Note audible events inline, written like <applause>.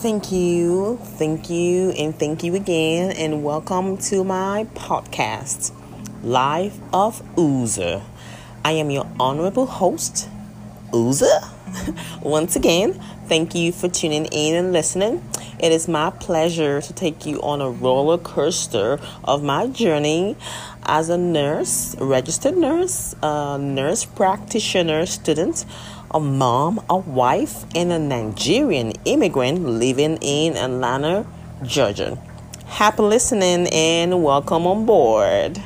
Thank you, thank you, and thank you again, and welcome to my podcast, Life of Oozer. I am your honorable host, Oozer. <laughs> Once again, thank you for tuning in and listening. It is my pleasure to take you on a roller coaster of my journey as a nurse, registered nurse, a nurse practitioner student a mom, a wife, and a Nigerian immigrant living in Atlanta, Georgia. Happy listening and welcome on board.